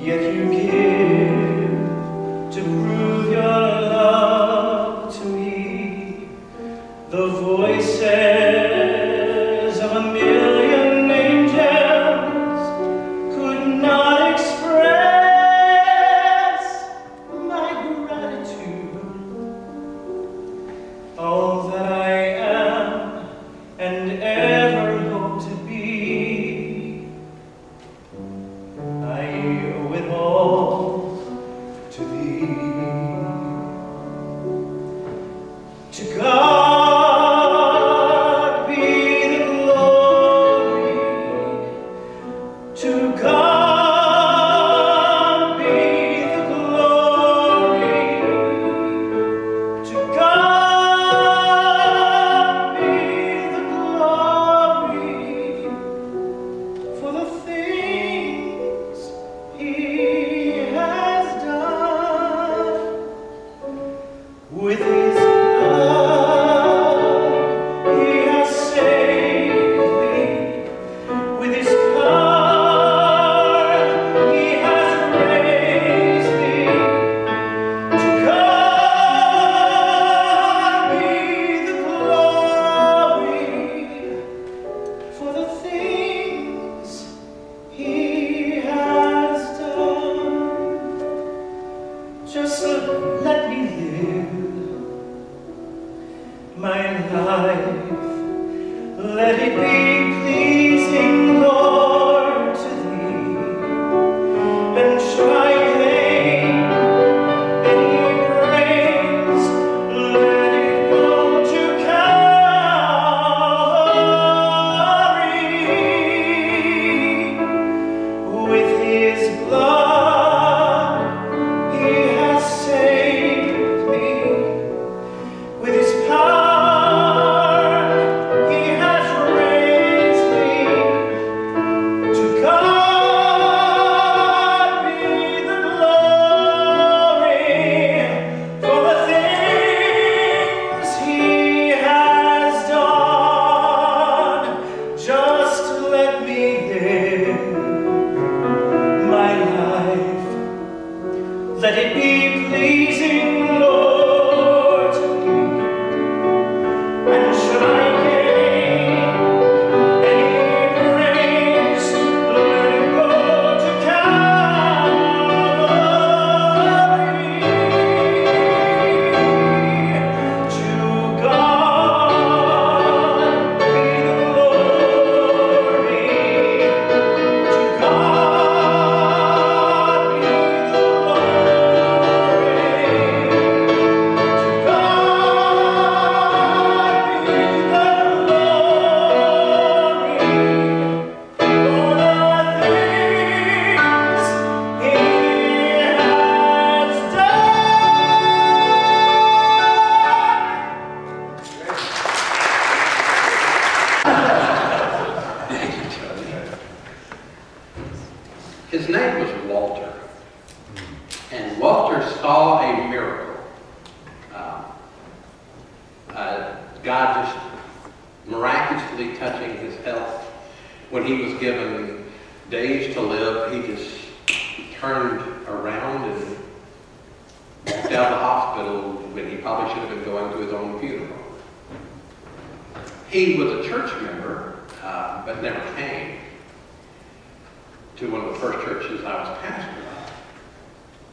Yet you give.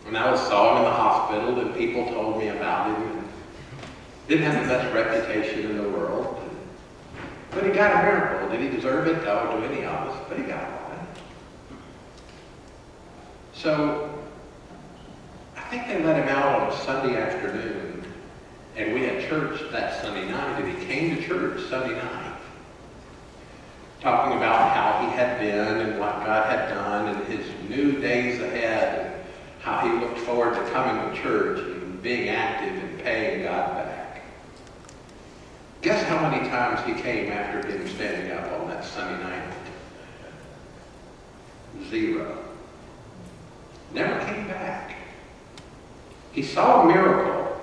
And I saw him in the hospital, and people told me about him. And didn't have the best reputation in the world. But he got a miracle. Did he deserve it? No, do any of us. But he got one. So I think they let him out on a Sunday afternoon. And we had church that Sunday night. And he came to church Sunday night talking about how he had been and what God had done and his new days ahead how he looked forward to coming to church and being active and paying God back. Guess how many times he came after him standing up on that Sunday night? Zero. Never came back. He saw a miracle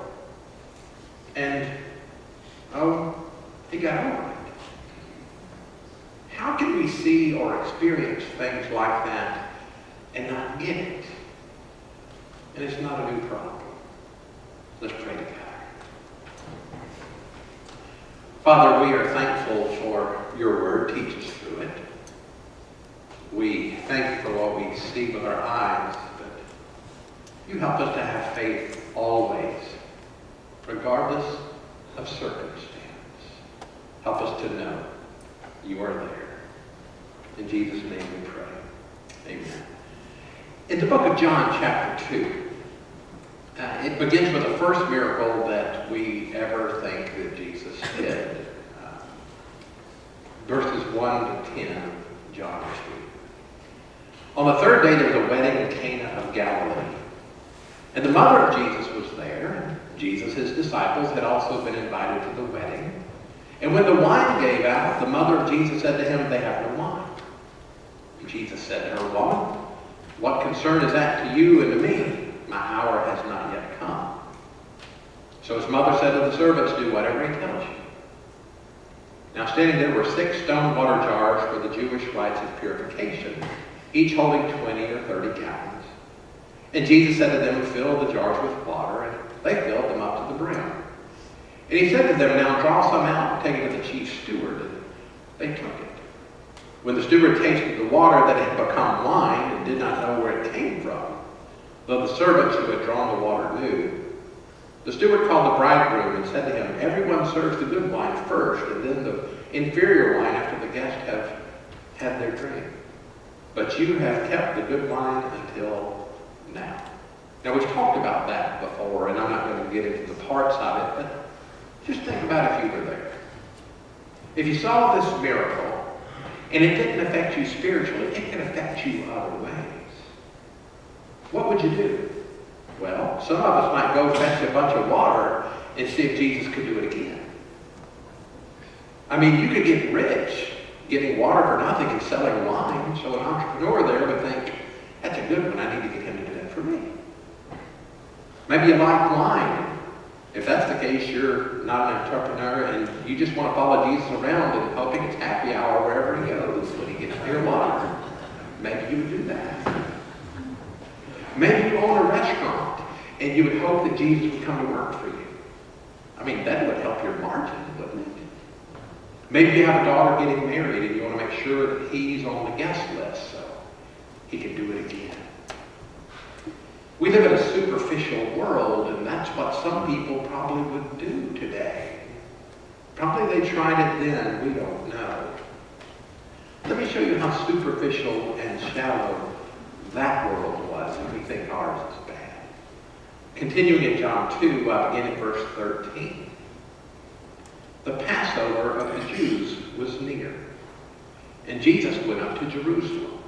and, oh, he got over it. How can we see or experience things like that and not get it? And it's not a new problem. Let's pray together. Father, we are thankful for your word. Teach us through it. We thank you for what we see with our eyes, but you help us to have faith always, regardless of circumstance. Help us to know you are there. In Jesus' name we pray. Amen. In the book of John, chapter 2, uh, it begins with the first miracle that we ever think that Jesus did. Uh, verses 1 to 10, John 2. On the third day, there was a wedding in Cana of Galilee. And the mother of Jesus was there. Jesus, his disciples, had also been invited to the wedding. And when the wine gave out, the mother of Jesus said to him, They have no wine. And Jesus said to her, Woman, what concern is that to you and to me? My hour has. So his mother said to the servants, Do whatever he tells you. Now standing there were six stone water jars for the Jewish rites of purification, each holding 20 or 30 gallons. And Jesus said to them, Fill the jars with water, and they filled them up to the brim. And he said to them, Now draw some out and take it to the chief steward. And they took it. When the steward tasted the water that had become wine and did not know where it came from, though the servants who had drawn the water knew, the steward called the bridegroom and said to him, Everyone serves the good wine first, and then the inferior wine after the guests have had their drink. But you have kept the good wine until now. Now, we've talked about that before, and I'm not going to get into the parts of it, but just think about if you were there. If you saw this miracle, and it didn't affect you spiritually, it can affect you other ways. What would you do? Well, some of us might go fetch a bunch of water and see if Jesus could do it again. I mean, you could get rich getting water for nothing and selling wine, so an entrepreneur there would think, that's a good one, I need to get him to do that for me. Maybe you like wine. If that's the case, you're not an entrepreneur and you just want to follow Jesus around and hoping it's happy hour wherever he goes when he gets near water. Maybe you would do that. Maybe you own a restaurant and you would hope that Jesus would come to work for you. I mean, that would help your margin, wouldn't it? Maybe you have a daughter getting married and you want to make sure that he's on the guest list so he can do it again. We live in a superficial world, and that's what some people probably would do today. Probably they tried it then, we don't know. Let me show you how superficial and shallow that world was, and we think ours is bad. Continuing in John 2, I begin at verse 13. The Passover of the Jews was near, and Jesus went up to Jerusalem.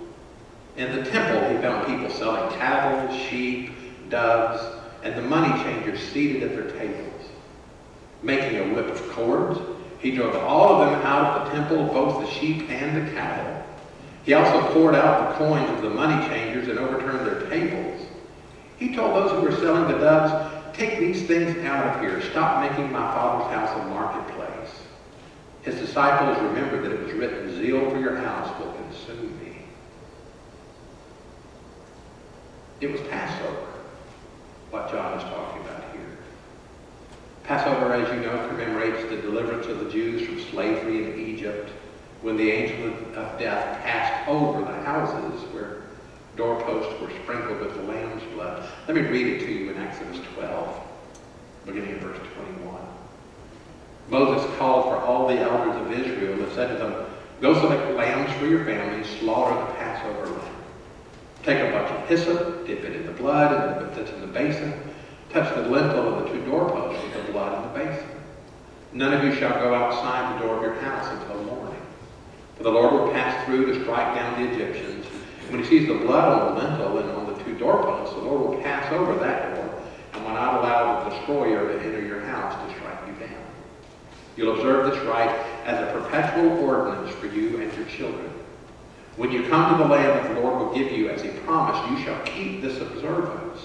In the temple, he found people selling cattle, sheep, doves, and the money changers seated at their tables. Making a whip of cords, he drove all of them out of the temple, both the sheep and the cattle. He also poured out the coins of the money changers and overturned their tables. He told those who were selling the doves, Take these things out of here. Stop making my father's house a marketplace. His disciples remembered that it was written, Zeal for your house will consume me. It was Passover, what John is talking about here. Passover, as you know, commemorates the deliverance of the Jews from slavery in Egypt when the angel of death passed over the houses where doorposts were sprinkled with the lamb's blood. Let me read it to you in Exodus 12, beginning in verse 21. Moses called for all the elders of Israel and said to them, Go select lambs for your families, slaughter the Passover lamb. Take a bunch of hyssop, dip it in the blood and that's in the basin, touch the lintel of the two doorposts with the blood in the basin. None of you shall go outside the door of your house until morning. For the Lord will pass through to strike down the Egyptians. When he sees the blood on the lintel and on the two doorposts, the Lord will pass over that door and will not allow the destroyer to enter your house to strike you down. You'll observe this rite as a perpetual ordinance for you and your children. When you come to the land that the Lord will give you as he promised, you shall keep this observance.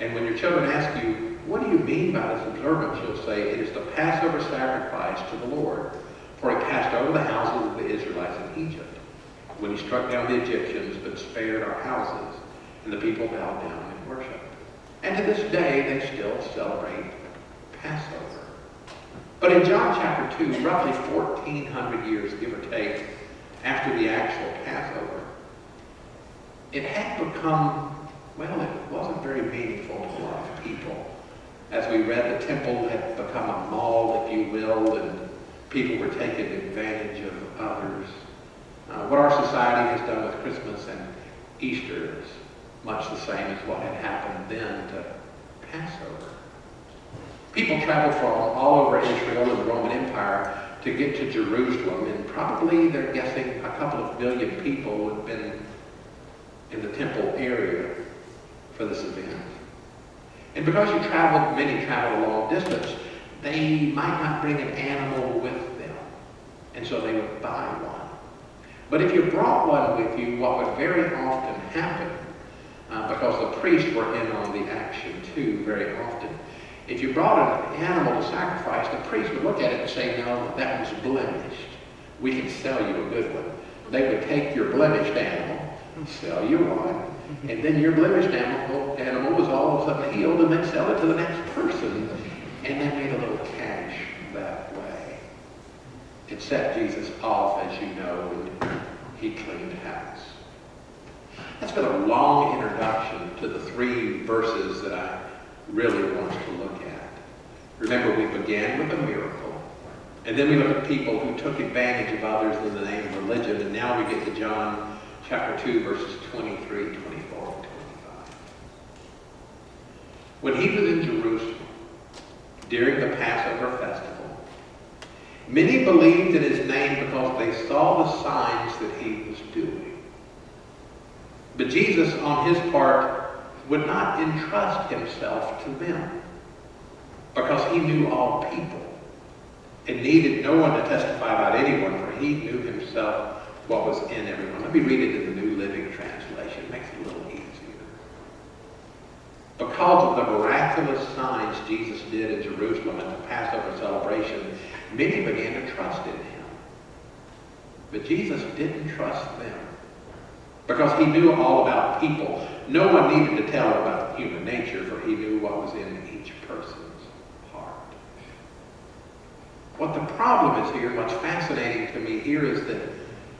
And when your children ask you, what do you mean by this observance? You'll say, it is the Passover sacrifice to the Lord. For he passed over the houses of the Israelites in Egypt, when he struck down the Egyptians, but spared our houses. And the people bowed down and worshiped. And to this day, they still celebrate Passover. But in John chapter 2, roughly 1,400 years, give or take, after the actual Passover, it had become, well, it wasn't very meaningful to a lot of people. As we read, the temple had become a mall, if you will, and people were taking advantage of others. Uh, what our society has done with Christmas and Easter is much the same as what had happened then to Passover. People traveled from all over Israel and the Roman Empire to get to Jerusalem, and probably they're guessing a couple of million people would have been in the temple area for this event. And because you traveled, many traveled a long distance, they might not bring an animal with them. And so they would buy one. But if you brought one with you, what would very often happen, uh, because the priests were in on the action too very often, if you brought an animal to sacrifice, the priest would look at it and say, no, that was blemished. We can sell you a good one. They would take your blemished animal, sell you one, and then your blemished animal, animal was all of a sudden healed, and then sell it to the next person, and they made a little cash that way. It set Jesus off, as you know, he cleaned house. That's been a long introduction to the three verses that I really want to look at. Remember, we began with a miracle. And then we look at people who took advantage of others in the name of religion. And now we get to John chapter 2, verses 23, 24, and 25. When he was in Jerusalem during the Passover festival, many believed in his name because they saw the signs that he was doing. But Jesus, on his part, would not entrust himself to them because he knew all people and needed no one to testify about anyone, for he knew himself what was in everyone. Let me read it in the New Living Translation. It makes it a little easier. Because of the miraculous signs Jesus did in Jerusalem at the Passover celebration, many began to trust in him. But Jesus didn't trust them because he knew all about people. No one needed to tell about human nature, for he knew what was in each person's heart. What the problem is here, what's fascinating to me here, is that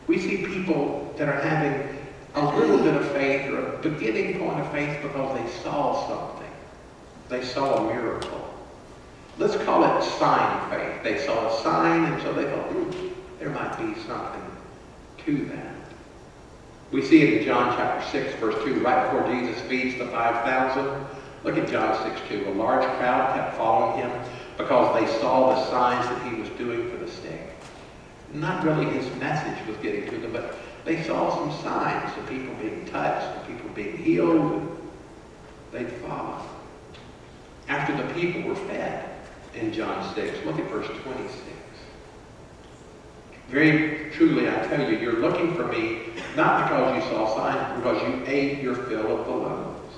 we see people that are having a little bit of faith or a beginning point of faith because they saw something. They saw a miracle. Let's call it sign of faith. They saw a sign, and so they thought, hmm, there might be something to that. We see it in John chapter 6, verse 2, right before Jesus feeds the 5,000. Look at John 6, 2. A large crowd kept following him because they saw the signs that he was doing for the sick. Not really his message was getting to them, but they saw some signs of people being touched, of people being healed, they'd follow. After the people were fed in John 6, look at verse 26. Very truly, I tell you, you're looking for me not because you saw signs, because you ate your fill of the loaves.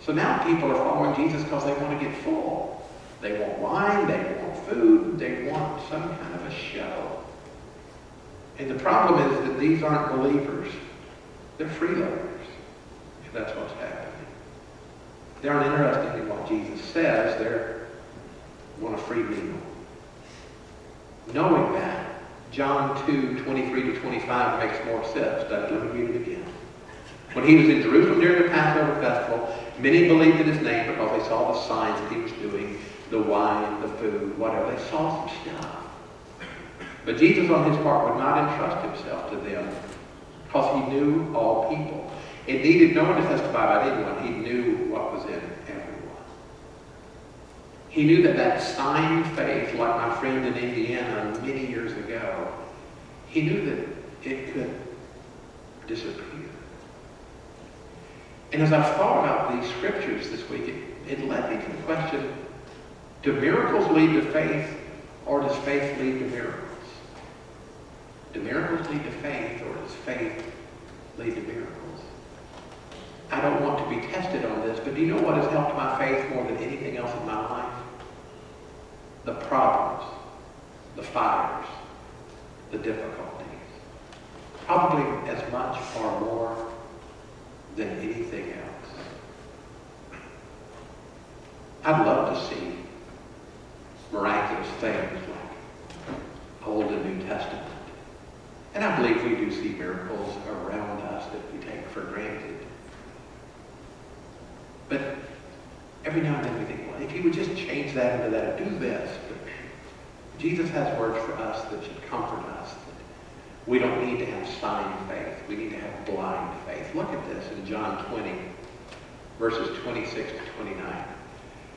So now people are following Jesus because they want to get full. They want wine, they want food, they want some kind of a show. And the problem is that these aren't believers. They're freeloaders, if that's what's happening. They aren't interested in what Jesus says. They want a free meal. Knowing that, John 2, 23 to 25 makes more sense, doesn't? Let me read it again. When he was in Jerusalem during the Passover festival, many believed in his name because they saw the signs that he was doing, the wine, the food, whatever. They saw some stuff. But Jesus, on his part, would not entrust himself to them because he knew all people. It needed no one to testify about anyone. He knew what was in everyone. he knew that that sign faith, like my friend in Indiana many years ago, he knew that it could disappear. And as I've thought about these scriptures this week, it, it led me to the question, do miracles lead to faith or does faith lead to miracles? Do miracles lead to faith, or does faith lead to miracles? I don't want to be tested on this, but do you know what has helped my faith more than anything else in my life? The problems, the fires, the difficulties. Probably as much or more than anything else. I'd love to see miraculous things like Old and New Testament. And I believe we do see miracles around us that we take for granted. But every now and then we think, well, if he would just change that into that, do this. But Jesus has words for us that should comfort us. That we don't need to have sign faith. We need to have blind faith. Look at this in John 20, verses 26 to 29.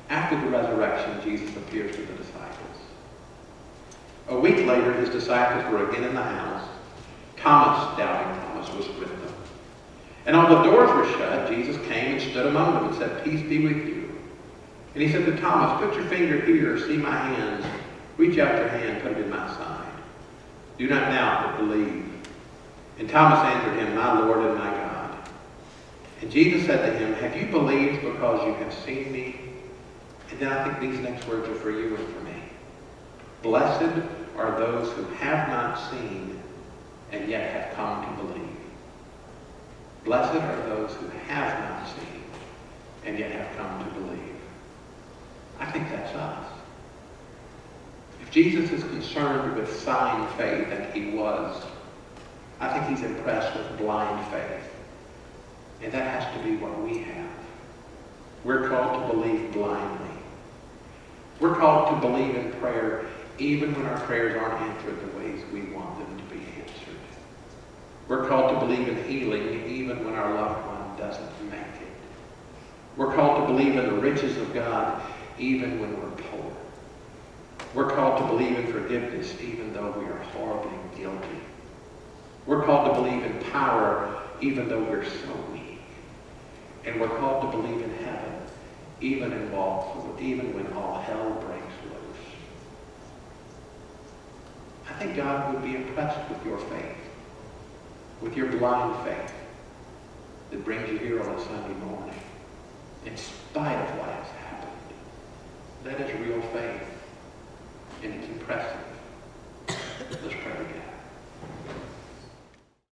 After the resurrection, Jesus appears to the disciples. A week later, his disciples were again in the house. Thomas, doubting Thomas, was with them. And all the doors were shut, Jesus came and stood among them and said, Peace be with you. And he said to Thomas, Put your finger here, see my hands. Reach out your hand, put it in my side. Do not doubt, but believe. And Thomas answered him, My Lord and my God. And Jesus said to him, Have you believed because you have seen me? And then I think these next words are for you and for me. Blessed are those who have not seen and yet have come to believe. Blessed are those who have not seen and yet have come to believe. I think that's us. If Jesus is concerned with sign faith, and he was, I think he's impressed with blind faith. And that has to be what we have. We're called to believe blindly. We're called to believe in prayer even when our prayers aren't answered the ways we want them. We're called to believe in healing even when our loved one doesn't make it. We're called to believe in the riches of God even when we're poor. We're called to believe in forgiveness even though we are horribly guilty. We're called to believe in power even though we're so weak. And we're called to believe in heaven even in all, even when all hell breaks loose. I think God would be impressed with your faith, with your blind faith that brings you here on a Sunday morning, in spite of what has happened. That is real faith, and it's impressive. Let's pray together.